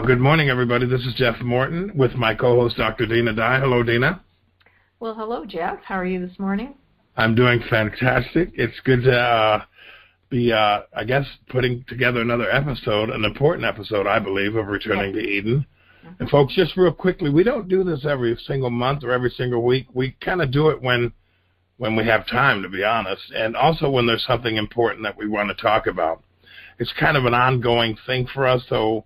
Well, good morning, everybody. This is Jeff Morton with my co-host, Dr. Dinah Dye. Hello, Dinah. Well, hello, Jeff. How are you this morning? I'm doing fantastic. It's good to uh, be, uh, I guess, putting together another episode, an important episode, I believe, of Returning yes. to Eden. Mm-hmm. And folks, just real quickly, we don't do this every single month or every single week. We kind of do it when when we have time, to be honest, and also when there's something important that we want to talk about. It's kind of an ongoing thing for us, so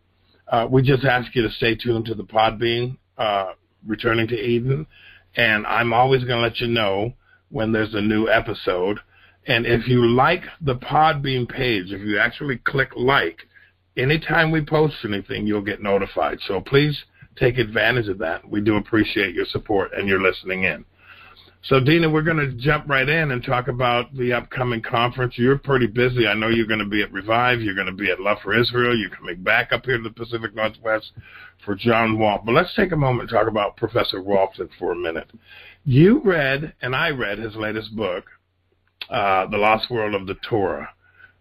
uh, we just ask you to stay tuned to the Podbean, uh, Returning to Eden, and I'm always going to let you know when there's a new episode. And if you like the Podbean page, if you actually click like, anytime we post anything, you'll get notified. So please take advantage of that. We do appreciate your support and your listening in. So, Dinah, we're going to jump right in and talk about the upcoming conference. You're pretty busy. I know you're going to be at Revive. You're going to be at Love for Israel. You're coming back up here to the Pacific Northwest for John Walt. But let's take a moment and talk about Professor Walton for a minute. You read, and I read his latest book, uh, The Lost World of the Torah.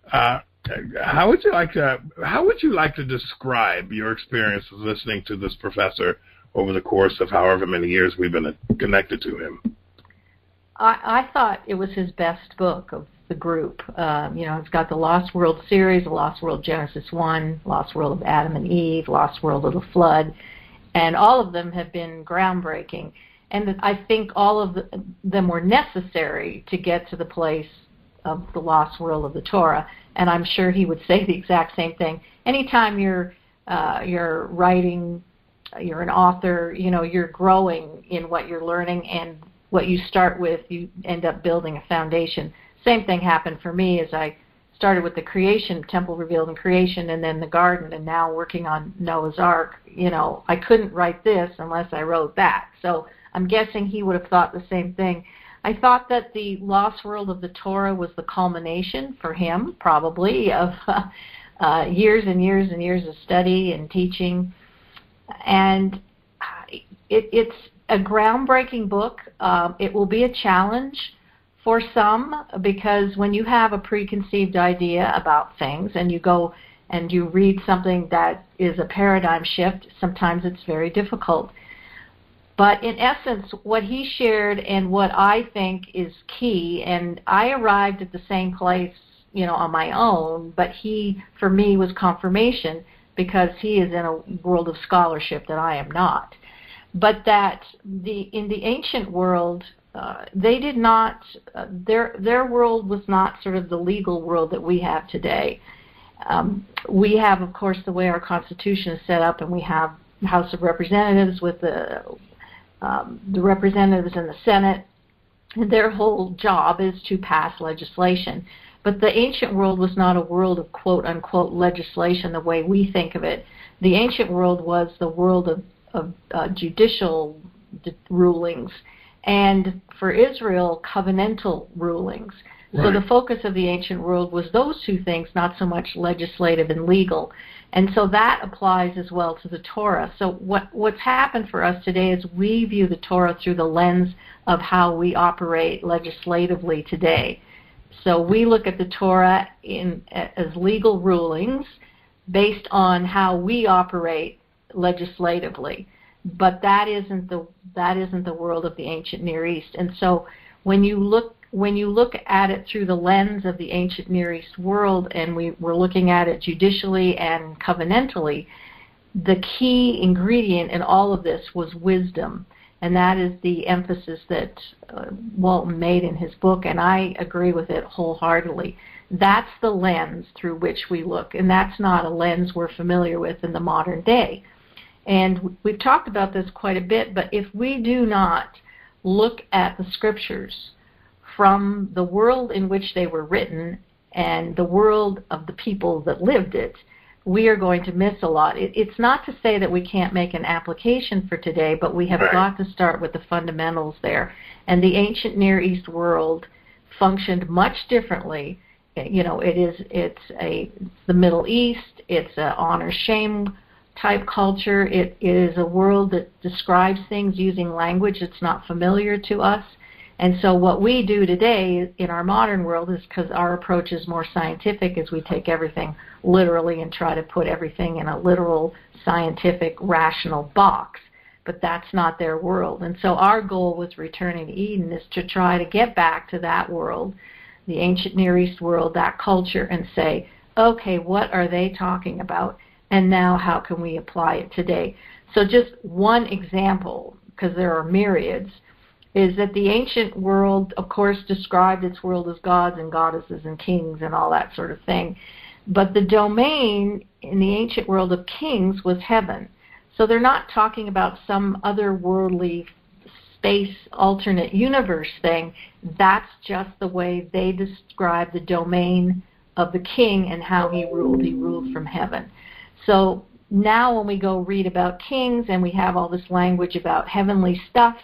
Uh, how would you like to how would you like to describe your experience of listening to this professor over the course of however many years we've been connected to him? I, I thought it was his best book of the group. Um, you know, it's got the Lost World series, the Lost World Genesis 1, Lost World of Adam and Eve, Lost World of the Flood, and all of them have been groundbreaking. And I think all of the, them were necessary to get to the place of the lost world of the Torah. And I'm sure he would say the exact same thing. Anytime you're uh, you're writing, you're an author, you know, you're growing in what you're learning, and what you start with, you end up building a foundation. Same thing happened for me as I started with the creation, temple revealed in creation, and then the garden, and now working on Noah's Ark. You know, I couldn't write this unless I wrote that. So I'm guessing he would have thought the same thing. I thought that the lost world of the Torah was the culmination for him, probably, of uh, uh, years and years and years of study and teaching. And it, it's a groundbreaking book. Um, it will be a challenge for some because when you have a preconceived idea about things and you go and you read something that is a paradigm shift, sometimes it's very difficult. But in essence, what he shared and what I think is key, and I arrived at the same place, you know, on my own, but he, for me, was confirmation because he is in a world of scholarship that I am not but that the in the ancient world uh, they did not uh, their their world was not sort of the legal world that we have today. Um, we have, of course, the way our Constitution is set up, and we have House of Representatives with the um, the representatives in the Senate. And their whole job is to pass legislation. But the ancient world was not a world of quote unquote legislation the way we think of it. The ancient world was the world of of uh, judicial d- rulings, and for Israel, covenantal rulings. Right. So the focus of the ancient world was those two things, not so much legislative and legal. And so that applies as well to the Torah. So what what's happened for us today is we view the Torah through the lens of how we operate legislatively today. So we look at the Torah in as legal rulings based on how we operate legislatively. But that isn't the that isn't the world of the ancient Near East. And so when you look when you look at it through the lens of the ancient Near East world, and we were looking at it judicially and covenantally, the key ingredient in all of this was wisdom. And that is the emphasis that uh, Walton made in his book, and I agree with it wholeheartedly. That's the lens through which we look, and that's not a lens we're familiar with in the modern day. And we've talked about this quite a bit, but if we do not look at the scriptures from the world in which they were written and the world of the people that lived it, we are going to miss a lot. It, it's not to say that we can't make an application for today, but we have right. got to start with the fundamentals there. And the ancient Near East world functioned much differently. You know, it is it's a it's the Middle East. It's a honor shame type culture. It is a world that describes things using language that's not familiar to us. And so what we do today in our modern world is because our approach is more scientific is we take everything literally and try to put everything in a literal scientific rational box. But that's not their world. And so our goal with returning to Eden is to try to get back to that world, the ancient Near East world, that culture, and say, okay, what are they talking about? And now how can we apply it today? So just one example, because there are myriads, is that the ancient world, of course, described its world as gods and goddesses and kings and all that sort of thing. But the domain in the ancient world of kings was heaven. So they're not talking about some otherworldly space alternate universe thing. That's just the way they describe the domain of the king and how he ruled. He ruled from heaven. So now when we go read about kings and we have all this language about heavenly stuff,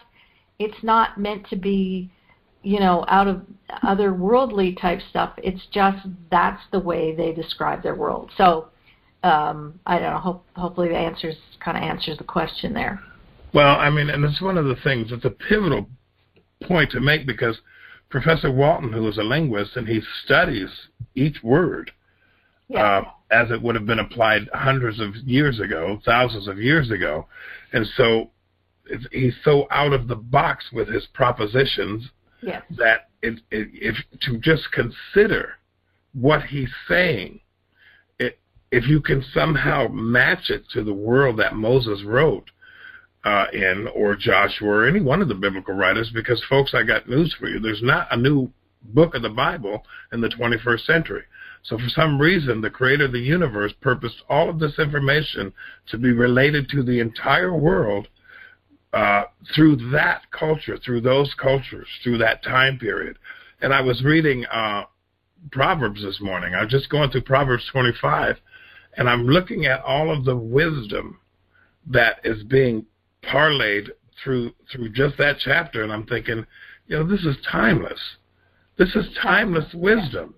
it's not meant to be, you know, out of otherworldly type stuff. It's just that's the way they describe their world. So um, I don't know. Hope, hopefully, the answers kind of answers the question there. Well, I mean, and it's one of the things. It's a pivotal point to make because Professor Walton, who is a linguist, and he studies each word uh, as it would have been applied hundreds of years ago, thousands of years ago, and so he's so out of the box with his propositions yes. that it, it, if to just consider what he's saying, it, if you can somehow match it to the world that Moses wrote uh, in, or Joshua, or any one of the biblical writers, because folks, I got news for you. There's not a new book of the Bible in the 21st century. So for some reason, the creator of the universe purposed all of this information to be related to the entire world uh, through that culture, through those cultures, through that time period. And I was reading uh, Proverbs this morning. I was just going through Proverbs 25, and I'm looking at all of the wisdom that is being parlayed through through just that chapter, and I'm thinking, you know, this is timeless. This is timeless wisdom.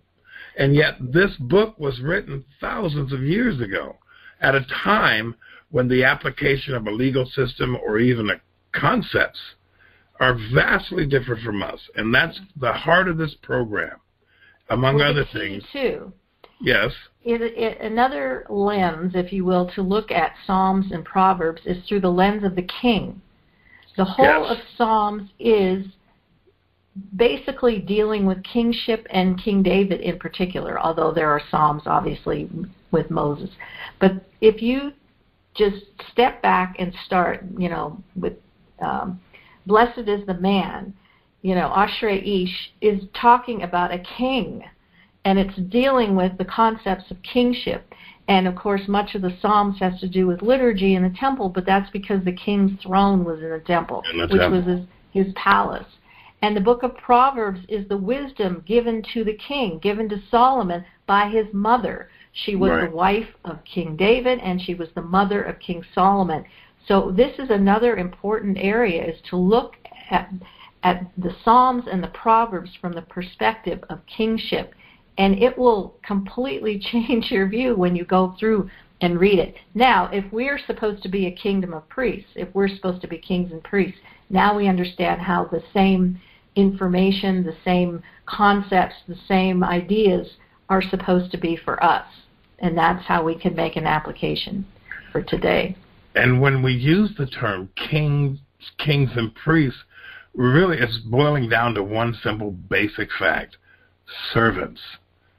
And yet this book was written thousands of years ago at a time when the application of a legal system or even a concepts are vastly different from us. And that's the heart of this program, among well, other things. Too. Yes. It, it, another lens, if you will, to look at Psalms and Proverbs is through the lens of the king. The whole yes. of Psalms is basically dealing with kingship and King David in particular, although there are Psalms obviously with Moses. But if you just step back and start, you know, with um, blessed is the man, you know, Ashrei Ish is talking about a king, and it's dealing with the concepts of kingship. And of course, much of the Psalms has to do with liturgy in the temple, but that's because the king's throne was in the temple, in the which temple. was his, his palace. And the book of Proverbs is the wisdom given to the king, given to Solomon by his mother. She was right. the wife of King David and she was the mother of King Solomon. So this is another important area is to look at at the Psalms and the Proverbs from the perspective of kingship and it will completely change your view when you go through and read it. Now, if we're supposed to be a kingdom of priests, if we're supposed to be kings and priests, now we understand how the same information, the same concepts, the same ideas are supposed to be for us. And that's how we can make an application for today. And when we use the term kings, kings and priests, really it's boiling down to one simple basic fact. Servants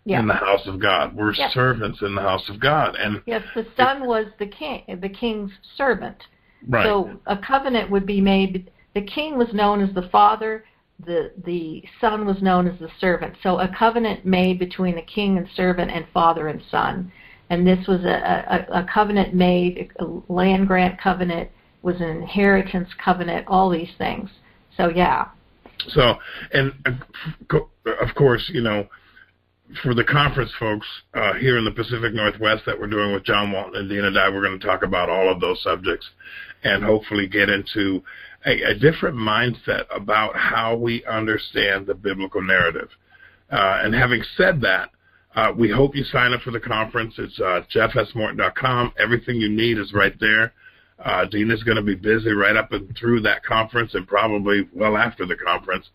yeah. in the house of God. We're yes. servants in the house of God. And Yes, the son was the king the king's servant. right. So a covenant would be made the king was known as the father, the the son was known as the servant. So a covenant made between the king and servant and father and son. And this was a, a, a covenant made, a land grant covenant, was an inheritance covenant, all these things. So yeah. So, and of course, you know, for the conference folks uh, here in the Pacific Northwest that we're doing with John Walton and Dinah Dye, we're going to talk about all of those subjects and hopefully get into a, a different mindset about how we understand the biblical narrative. Uh, and having said that, uh, we hope you sign up for the conference. It's uh, jeffsmorton.com. Everything you need is right there. Uh, Dinah's going to be busy right up and through that conference and probably well after the conference.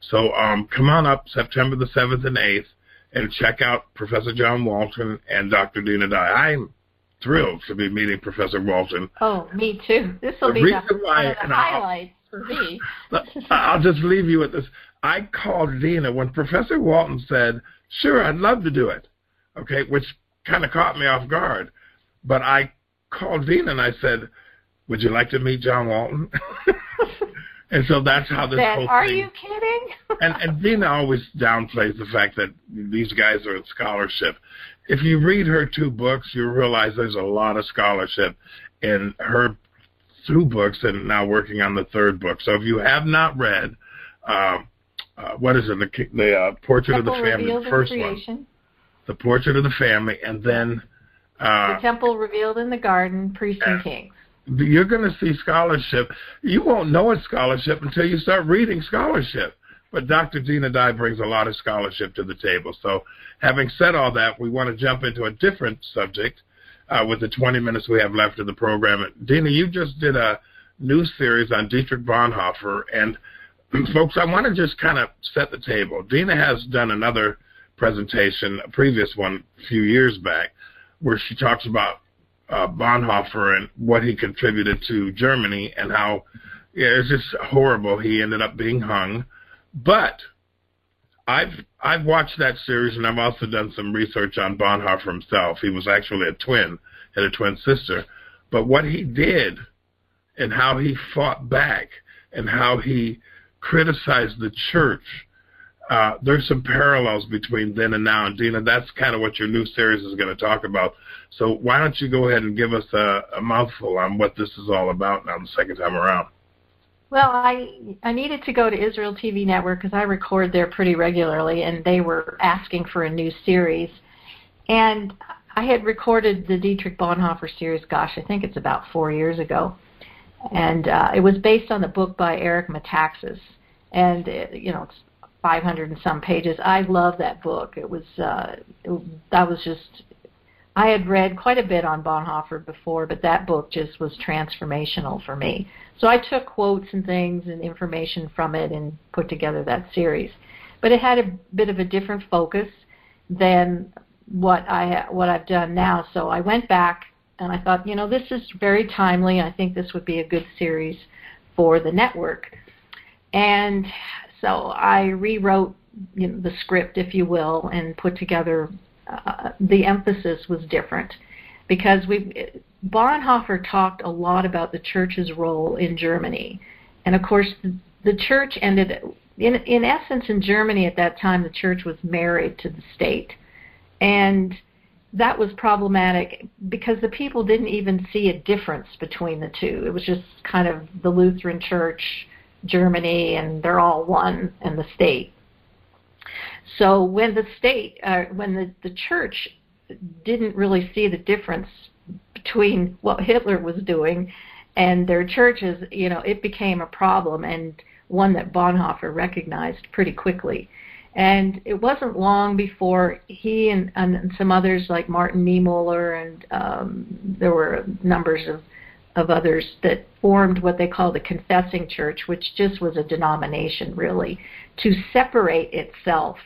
So um, come on up September the 7th and 8th and check out Professor John Walton and Dr. Dinah Dye. I'm thrilled to be meeting Professor Walton. Oh, me too. This will be the, why, one of the highlights for me. I'll just leave you with this. I called Dinah when Professor Walton said, sure, I'd love to do it, okay, which kind of caught me off guard. But I called Dinah and I said, would you like to meet John Walton? and so that's how this that, whole thing. are you kidding? and and Dinah always downplays the fact that these guys are in scholarship. If you read her two books, you realize there's a lot of scholarship in her two books, and now working on the third book. So if you have not read, uh, uh, what is it? The, the uh, Portrait Temple of the Family, the first creation. one, the Portrait of the Family, and then uh, the Temple revealed in the Garden, Priests and Kings you're going to see scholarship. You won't know it's scholarship until you start reading scholarship. But Dr. Dinah Dye brings a lot of scholarship to the table. So, having said all that, we want to jump into a different subject uh, with the 20 minutes we have left of the program. Dinah, you just did a new series on Dietrich Bonhoeffer, and folks, I want to just kind of set the table. Dinah has done another presentation, a previous one a few years back, where she talks about uh, Bonhoeffer and what he contributed to Germany and how yeah, it's just horrible. He ended up being hung, but I've I've watched that series and I've also done some research on Bonhoeffer himself. He was actually a twin, had a twin sister, but what he did and how he fought back and how he criticized the church. Uh, there's some parallels between then and now, and Dinah, that's kind of what your new series is going to talk about. So why don't you go ahead and give us a, a mouthful on what this is all about now the second time around? Well, I I needed to go to Israel TV Network because I record there pretty regularly, and they were asking for a new series. And I had recorded the Dietrich Bonhoeffer series. Gosh, I think it's about four years ago, and uh, it was based on the book by Eric Metaxas, and it, you know it's 500 and some pages. I love that book. It was uh, it, that was just I had read quite a bit on Bonhoeffer before, but that book just was transformational for me. So I took quotes and things and information from it and put together that series. But it had a bit of a different focus than what I what I've done now. So I went back and I thought, you know, this is very timely. I think this would be a good series for the network. And so I rewrote you know, the script, if you will, and put together uh, the emphasis was different because we Bonhoeffer talked a lot about the church's role in Germany, and of course the, church ended in in essence in Germany at that time the church was married to the state, and that was problematic because the people didn't even see a difference between the two. It was just kind of the Lutheran Church, Germany, and they're all one, and the state. So when the state, uh, when the, the church didn't really see the difference between what Hitler was doing and their churches, you know, it became a problem and one that Bonhoeffer recognized pretty quickly. And it wasn't long before he and, and some others like Martin Niemöller and um, there were numbers of of others that formed what they call the confessing church, which just was a denomination really, to separate itself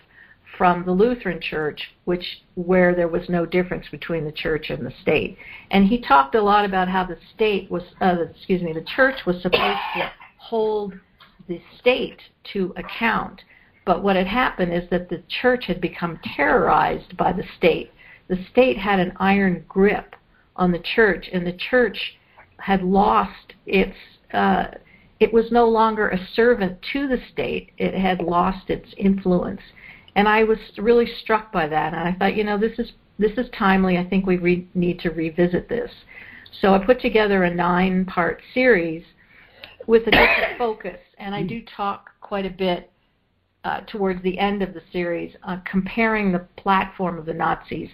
from the Lutheran Church, which where there was no difference between the church and the state. And he talked a lot about how the state was, uh, excuse me, the church was supposed to hold the state to account. But what had happened is that the church had become terrorized by the state. The state had an iron grip on the church, and the church had lost its. Uh, it was no longer a servant to the state. It had lost its influence and I was really struck by that. And I thought, you know, this is this is timely. I think we re- need to revisit this. So I put together a nine-part series with a different focus, and I do talk quite a bit uh, towards the end of the series, uh, comparing the platform of the Nazis,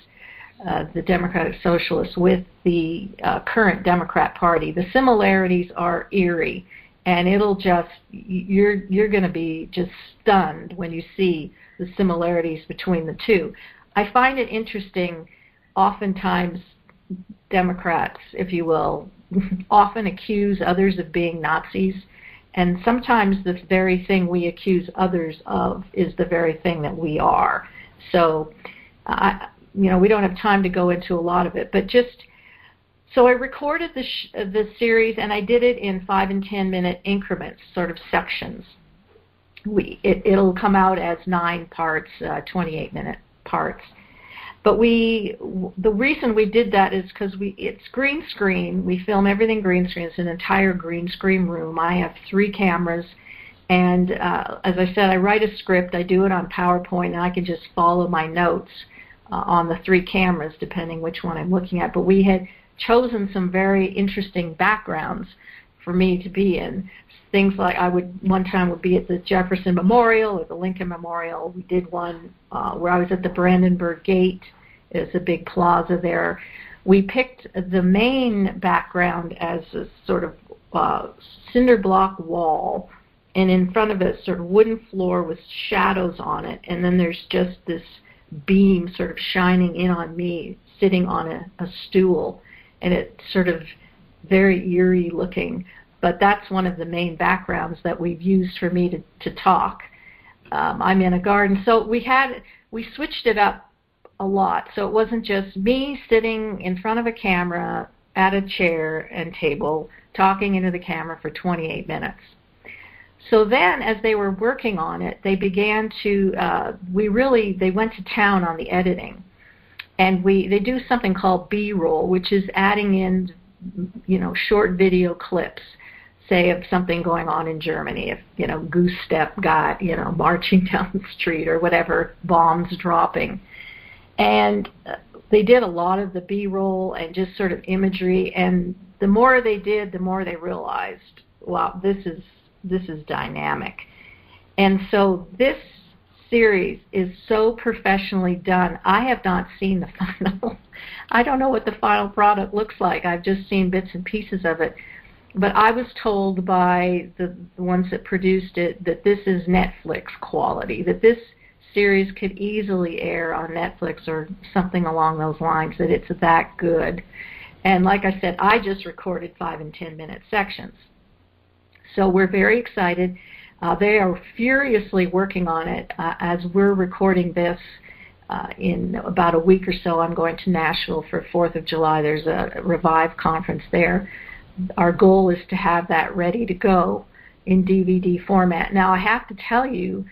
uh, the Democratic Socialists, with the uh, current Democrat Party. The similarities are eerie, and it'll just you're you're going to be just stunned when you see the similarities between the two. I find it interesting, oftentimes, Democrats, if you will, often accuse others of being Nazis. And sometimes the very thing we accuse others of is the very thing that we are. So, I, you know, we don't have time to go into a lot of it, but just so I recorded the sh- the series and I did it in five and ten minute increments, sort of sections. We it, it'll come out as nine parts, uh, 28 minute parts. But we, the reason we did that is because we, it's green screen. We film everything green screen. It's an entire green screen room. I have three cameras, and uh, as I said, I write a script. I do it on PowerPoint, and I can just follow my notes uh, on the three cameras, depending which one I'm looking at. But we had chosen some very interesting backgrounds for me to be in. Things like I would one time would be at the Jefferson Memorial or the Lincoln Memorial. We did one uh, where I was at the Brandenburg Gate. It's a big plaza there. We picked the main background as a sort of uh, cinder block wall, and in front of it, sort of wooden floor with shadows on it, and then there's just this beam sort of shining in on me, sitting on a, a stool, and it's sort of very eerie looking. But that's one of the main backgrounds that we've used for me to, to talk. Um, I'm in a garden, so we had we switched it up a lot. So it wasn't just me sitting in front of a camera at a chair and table talking into the camera for 28 minutes. So then, as they were working on it, they began to. Uh, we really they went to town on the editing, and we they do something called B-roll, which is adding in, you know, short video clips, say of something going on in Germany, if you know Goose Step got you know marching down the street or whatever, bombs dropping, and uh, they did a lot of the B-roll and just sort of imagery, and the more they did, the more they realized, wow, this is this is dynamic. And so this series is so professionally done. I have not seen the final. I don't know what the final product looks like. I've just seen bits and pieces of it. But I was told by the, ones that produced it that this is Netflix quality, that this series could easily air on Netflix or something along those lines, that it's that good. And like I said, I just recorded five and ten minute sections. So we're very excited. Uh, they are furiously working on it uh, as we're recording this. Uh, in about a week or so, I'm going to Nashville for 4th of July. There's a Revive conference there. Our goal is to have that ready to go in DVD format. Now, I have to tell you,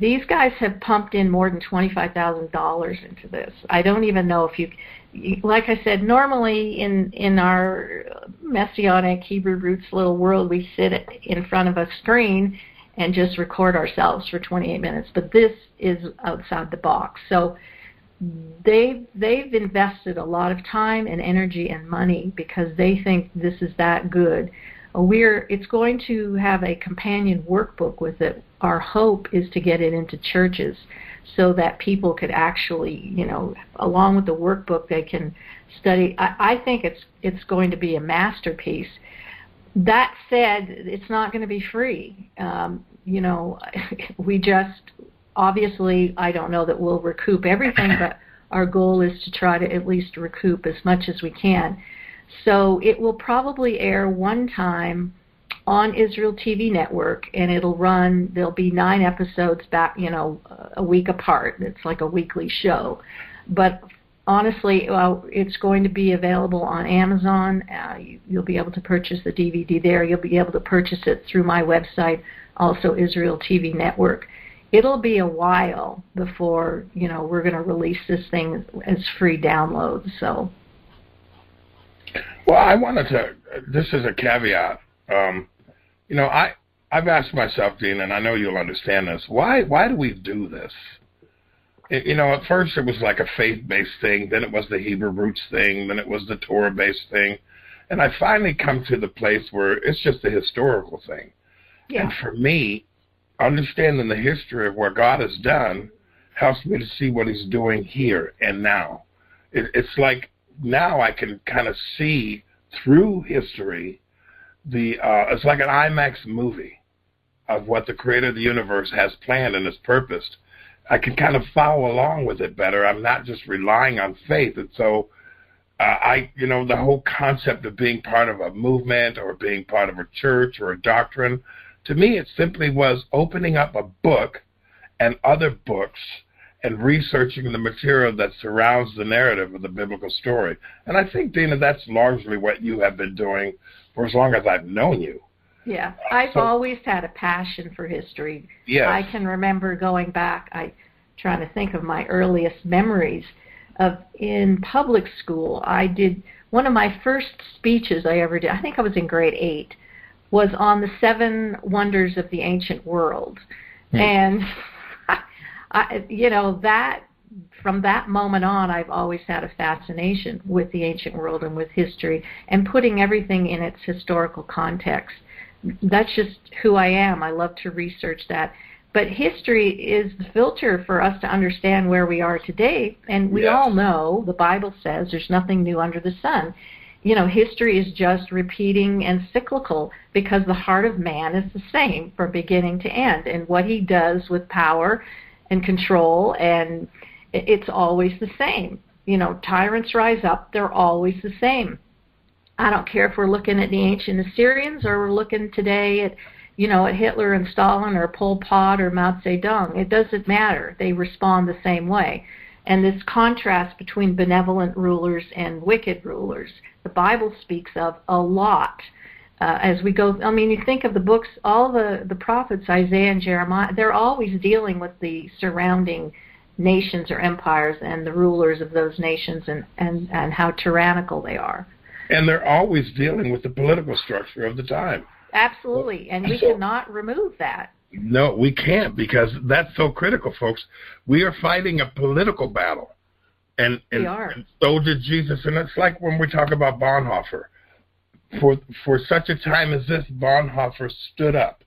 these guys have pumped in more than $25,000 into this. I don't even know if you like I said, normally in in our messianic Hebrew roots little world, we sit in front of a screen and just record ourselves for 28 minutes. But this is outside the box, so they've they've invested a lot of time and energy and money because they think this is that good. We're it's going to have a companion workbook with it. Our hope is to get it into churches so that people could actually, you know, along with the workbook, they can study. I, I think it's it's going to be a masterpiece. That said, it's not going to be free. Um, you know, we just obviously I don't know that we'll recoup everything, but our goal is to try to at least recoup as much as we can. So it will probably air one time on Israel TV network, and it'll run. There'll be nine episodes back, you know, a week apart. It's like a weekly show, but honestly, well, it's going to be available on Amazon. Uh, you, you'll be able to purchase the DVD there. You'll be able to purchase it through my website, also Israel TV Network. It'll be a while before you know we're going to release this thing as free downloads. So. Well, I wanted to. This is a caveat. Um, you know, I I've asked myself, Dean, and I know you'll understand this. Why why do we do this? It, you know, at first it was like a faith-based thing, then it was the Hebrew roots thing, then it was the Torah-based thing, and I finally come to the place where it's just a historical thing. Yeah. And for me, understanding the history of what God has done helps me to see what He's doing here and now. It, it's like now I can kind of see through history the uh, it's like an IMAX movie of what the creator of the universe has planned and has purposed. I can kind of follow along with it better. I'm not just relying on faith, and so uh, I, you know, the whole concept of being part of a movement or being part of a church or a doctrine, to me, it simply was opening up a book and other books and researching the material that surrounds the narrative of the biblical story. And I think, Dinah, that's largely what you have been doing for as long as I've known you. Yeah, I've so, always had a passion for history. Yes. I can remember going back, I trying to think of my earliest memories of in public school. I did one of my first speeches I ever did. I think I was in grade 8 was on the seven wonders of the ancient world. Hmm. And I, you know, that from that moment on, I've always had a fascination with the ancient world and with history and putting everything in its historical context. That's just who I am. I love to research that. But history is the filter for us to understand where we are today. And we yes. all know the Bible says there's nothing new under the sun. You know, history is just repeating and cyclical because the heart of man is the same from beginning to end. And what he does with power and control and it's always the same. You know, tyrants rise up, they're always the same. I don't care if we're looking at the ancient Assyrians or we're looking today at, you know, at Hitler and Stalin or Pol Pot or Mao Zedong. It doesn't matter. They respond the same way. And this contrast between benevolent rulers and wicked rulers, the Bible speaks of a lot uh, as we go. I mean, you think of the books, all the the prophets, Isaiah and Jeremiah, they're always dealing with the surrounding nations or empires and the rulers of those nations and and and how tyrannical they are. And they're always dealing with the political structure of the time. Absolutely, and we so, cannot remove that. No, we can't because that's so critical, folks. We are fighting a political battle. And, and, and so did Jesus. And it's like when we talk about Bonhoeffer for for such a time as this, Bonhoeffer stood up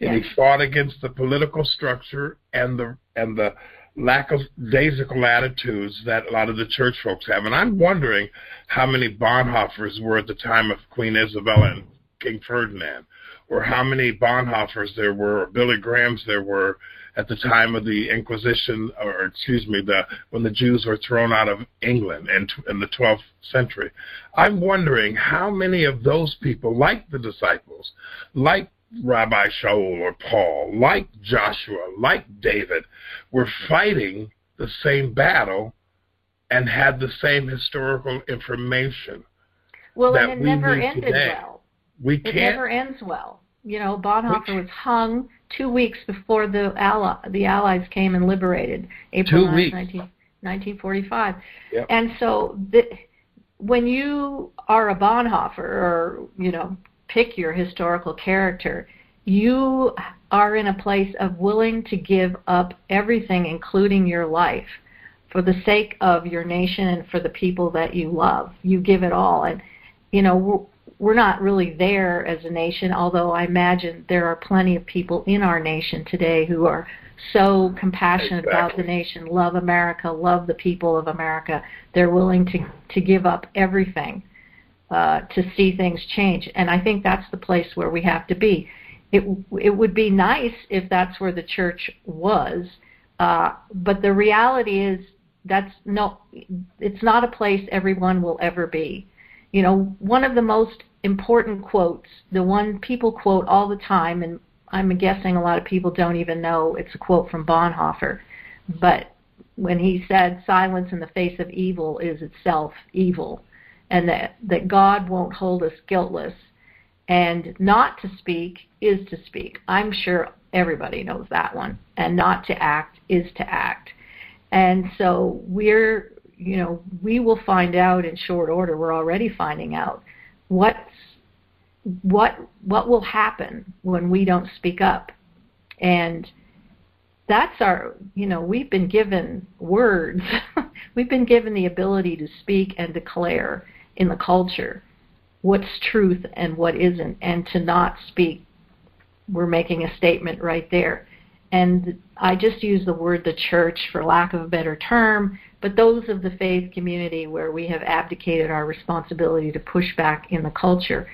and yes. he fought against the political structure and the and the lack of daisical attitudes that a lot of the church folks have. And I'm wondering how many Bonhoeffers were at the time of Queen Isabella and King Ferdinand, or how many Bonhoeffers there were, or Billy Grahams there were at the time of the Inquisition, or excuse me, the when the Jews were thrown out of England in, in the 12th century. I'm wondering how many of those people, like the disciples, like Rabbi Shaul or Paul, like Joshua, like David, were fighting the same battle and had the same historical information. Well, and it never ended today. well. We can't. It never ends well. You know, Bonhoeffer was hung two weeks before the Ally, the Allies came and liberated April 9, 19, 1945. Yep. And so the, when you are a Bonhoeffer, or you know, pick your historical character, you are in a place of willing to give up everything, including your life, for the sake of your nation and for the people that you love. You give it all, and you know we're not really there as a nation, although I imagine there are plenty of people in our nation today who are so compassionate exactly. about the nation, love America, love the people of America. They're willing to to give up everything uh, to see things change, and I think that's the place where we have to be. It it would be nice if that's where the church was, uh, but the reality is that's no, it's not a place everyone will ever be you know, one of the most important quotes, the one people quote all the time, and I'm guessing a lot of people don't even know it's a quote from Bonhoeffer, but when he said, silence in the face of evil is itself evil, and that, that God won't hold us guiltless, and not to speak is to speak. I'm sure everybody knows that one, and not to act is to act. And so we're you know, we will find out in short order. We're already finding out what's what what will happen when we don't speak up, and that's our you know we've been given words, we've been given the ability to speak and declare in the culture what's truth and what isn't, and to not speak. We're making a statement right there. And I just use the word the church for lack of a better term but those of the faith community where we have abdicated our responsibility to push back in the culture.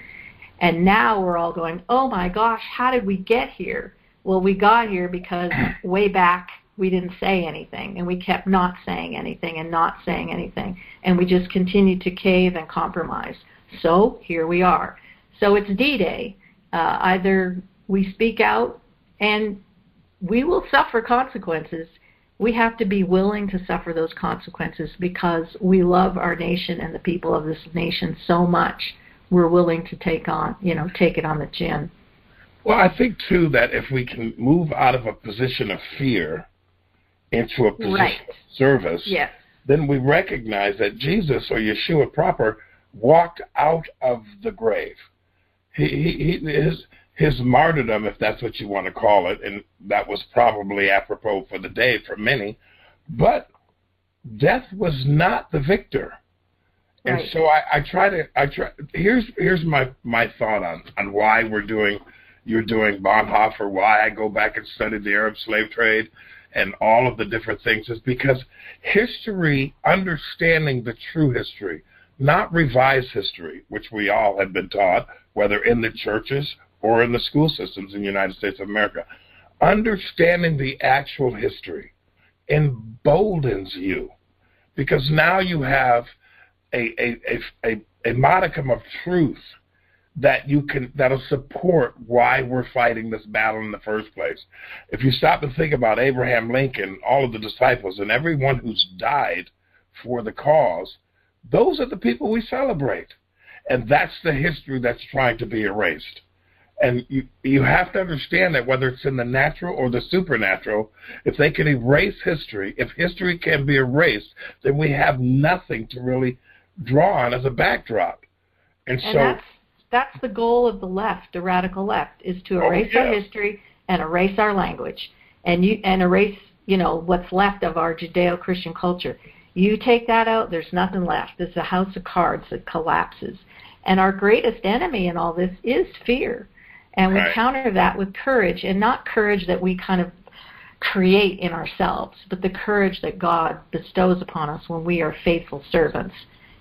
And now we're all going, oh my gosh, how did we get here? Well, we got here because way back we didn't say anything, and we kept not saying anything and not saying anything, and we just continued to cave and compromise. So here we are. So it's D-Day. Uh, either we speak out and we will suffer consequences. We have to be willing to suffer those consequences because we love our nation and the people of this nation so much. We're willing to take on, you know, take it on the chin. Well, I think too that if we can move out of a position of fear into a position right. of service, yes. then we recognize that Jesus or Yeshua proper walked out of the grave. He, he, he his his martyrdom, if that's what you want to call it, and that was probably apropos for the day for many, but death was not the victor. Right. And so I, I try to I try here's here's my my thought on on why we're doing you're doing Bonhoeffer, why I go back and study the Arab slave trade and all of the different things is because history, understanding the true history, not revised history, which we all have been taught, whether in the churches or in the school systems in the United States of America, understanding the actual history emboldens you because now you have a, a, a, a, modicum of truth that you can that'll support why we're fighting this battle in the first place. If you stop and think about Abraham Lincoln, all of the disciples, and everyone who's died for the cause, those are the people we celebrate. And that's the history that's trying to be erased. And you you have to understand that whether it's in the natural or the supernatural, if they can erase history, if history can be erased, then we have nothing to really draw on as a backdrop. And, And so that's that's the goal of the left, the radical left, is to Oh, erase our history and erase our language, and you and erase you know what's left of our Judeo-Christian culture. You take that out, there's nothing left. It's a house of cards that collapses. And our greatest enemy in all this is fear. And we Right. counter that with courage, and not courage that we kind of create in ourselves, but the courage that God bestows upon us when we are faithful servants.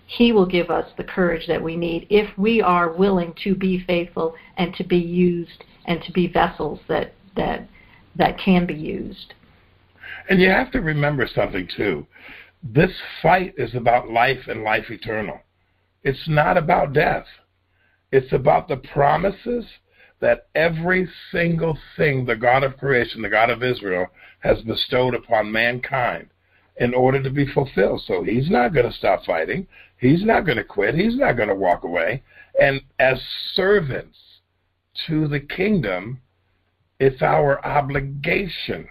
He will give us the courage that we need if we are willing to be faithful and to be used and to be vessels that that that can be used. And you have to remember something too. This fight is about life and life eternal. It's not about death. It's about the promises that every single thing the God of creation, the God of Israel, has bestowed upon mankind in order to be fulfilled. So he's not going to stop fighting. He's not going to quit. He's not going to walk away. And as servants to the kingdom, it's our obligation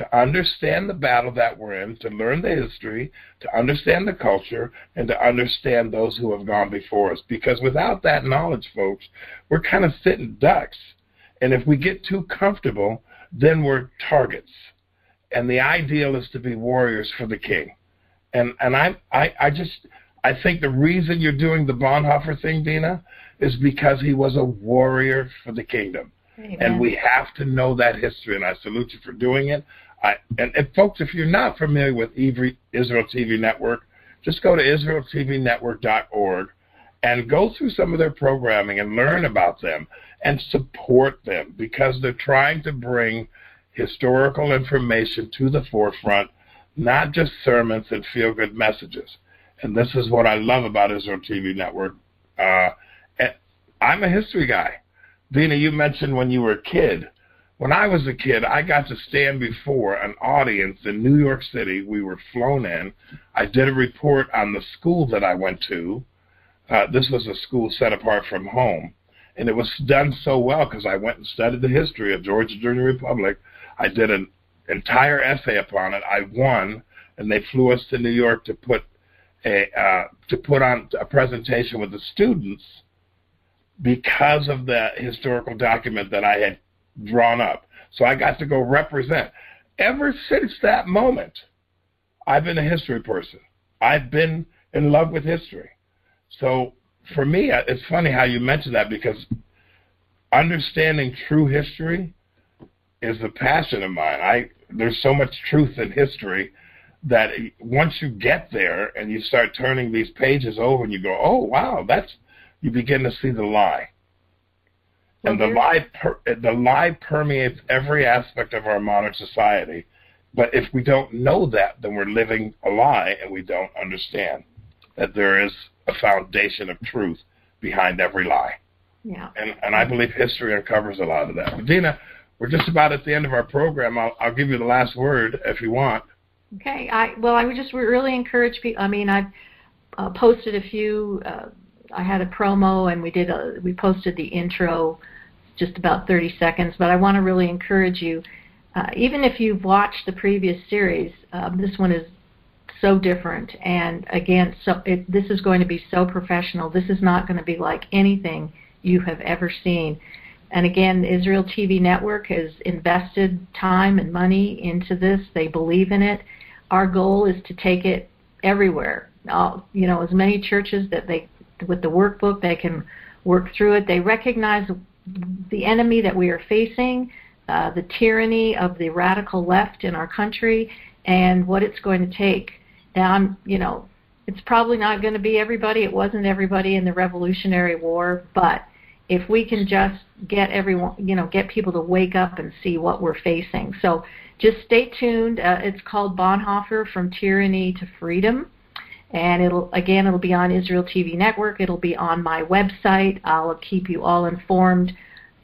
to understand the battle that we're in, to learn the history, to understand the culture, and to understand those who have gone before us. Because without that knowledge, folks, we're kind of sitting ducks. And if we get too comfortable, then we're targets. And the ideal is to be warriors for the king. And and I I, I just I think the reason you're doing the Bonhoeffer thing, Dinah, is because he was a warrior for the kingdom and we have to know that history. And I salute you for doing it. I, and, and folks, if you're not familiar with Israel TV Network, just go to israeltvnetwork.org and go through some of their programming and learn about them and support them because they're trying to bring historical information to the forefront, not just sermons and feel good messages. And this is what I love about Israel TV Network. Uh, I'm a history guy. Dinah, you mentioned when you were a kid. When I was a kid, I got to stand before an audience in New York City. We were flown in. I did a report on the school that I went to. Uh, this was a school set apart from home. And it was done so well because I went and studied the history of Georgia during the Republic. I did an entire essay upon it. I won, and they flew us to New York to put a uh, to put on a presentation with the students because of the historical document that I had drawn up. So I got to go represent. Ever since that moment, I've been a history person. I've been in love with history. So for me, it's funny how you mention that because understanding true history is a passion of mine. I there's so much truth in history that once you get there and you start turning these pages over and you go, "Oh, wow, that's you begin to see the lie. And the lie per, the lie permeates every aspect of our modern society. But if we don't know that, then we're living a lie and we don't understand that there is a foundation of truth behind every lie. Yeah. And and I believe history uncovers a lot of that. But Dinah, we're just about at the end of our program. I'll, I'll give you the last word if you want. Okay. I well, I would just really encourage people. I mean, I've uh, posted a few. Uh, I had a promo, and we did a we posted the intro, just about 30 seconds. But I want to really encourage you. Uh, even if you've watched the previous series, uh, this one is so different. And again, so it, this is going to be so professional. This is not going to be like anything you have ever seen. And again, Israel TV Network has invested time and money into this. They believe in it. Our goal is to take it everywhere. All, you know, as many churches that they, with the workbook, they can work through it. They recognize the enemy that we are facing, uh, the tyranny of the radical left in our country, and what it's going to take. Now, I'm, you know, it's probably not going to be everybody. It wasn't everybody in the Revolutionary War, but if we can just get everyone, you know, get people to wake up and see what we're facing. So just stay tuned. Uh, it's called Bonhoeffer From Tyranny to Freedom. And it'll again, it'll be on Israel TV Network. It'll be on my website. I'll keep you all informed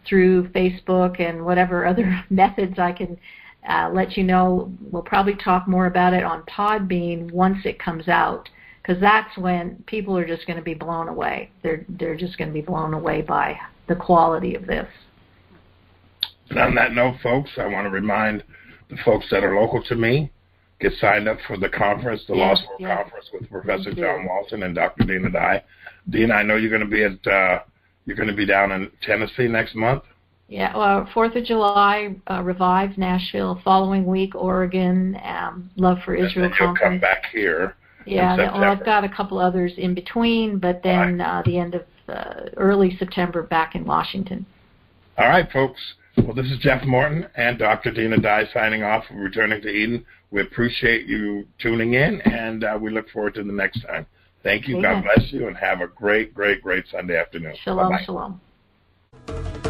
through Facebook and whatever other methods I can uh, let you know. We'll probably talk more about it on Podbean once it comes out because that's when people are just going to be blown away. They're they're just going to be blown away by the quality of this. And on that note, folks, I want to remind the folks that are local to me get signed up for the conference, the yes, Lost World yes. Conference with Professor John Walton and Dr. Dinah Dye. Dinah, I know you're going to be at uh, you're going to be down in Tennessee next month. Yeah, well, Fourth of July, uh, Revive Nashville. Following week, Oregon. Um, Love for Israel and conference. You'll come back here. Yeah, well, I've got a couple others in between, but then right. uh, the end of uh, early September back in Washington. All right, folks. Well, this is Jeff Morton and Dr. Dinah Dye signing off from Returning to Eden. We appreciate you tuning in, and uh, we look forward to the next time. Thank you. Amen. God bless you, and have a great, great, great Sunday afternoon. Shalom, Bye-bye. shalom.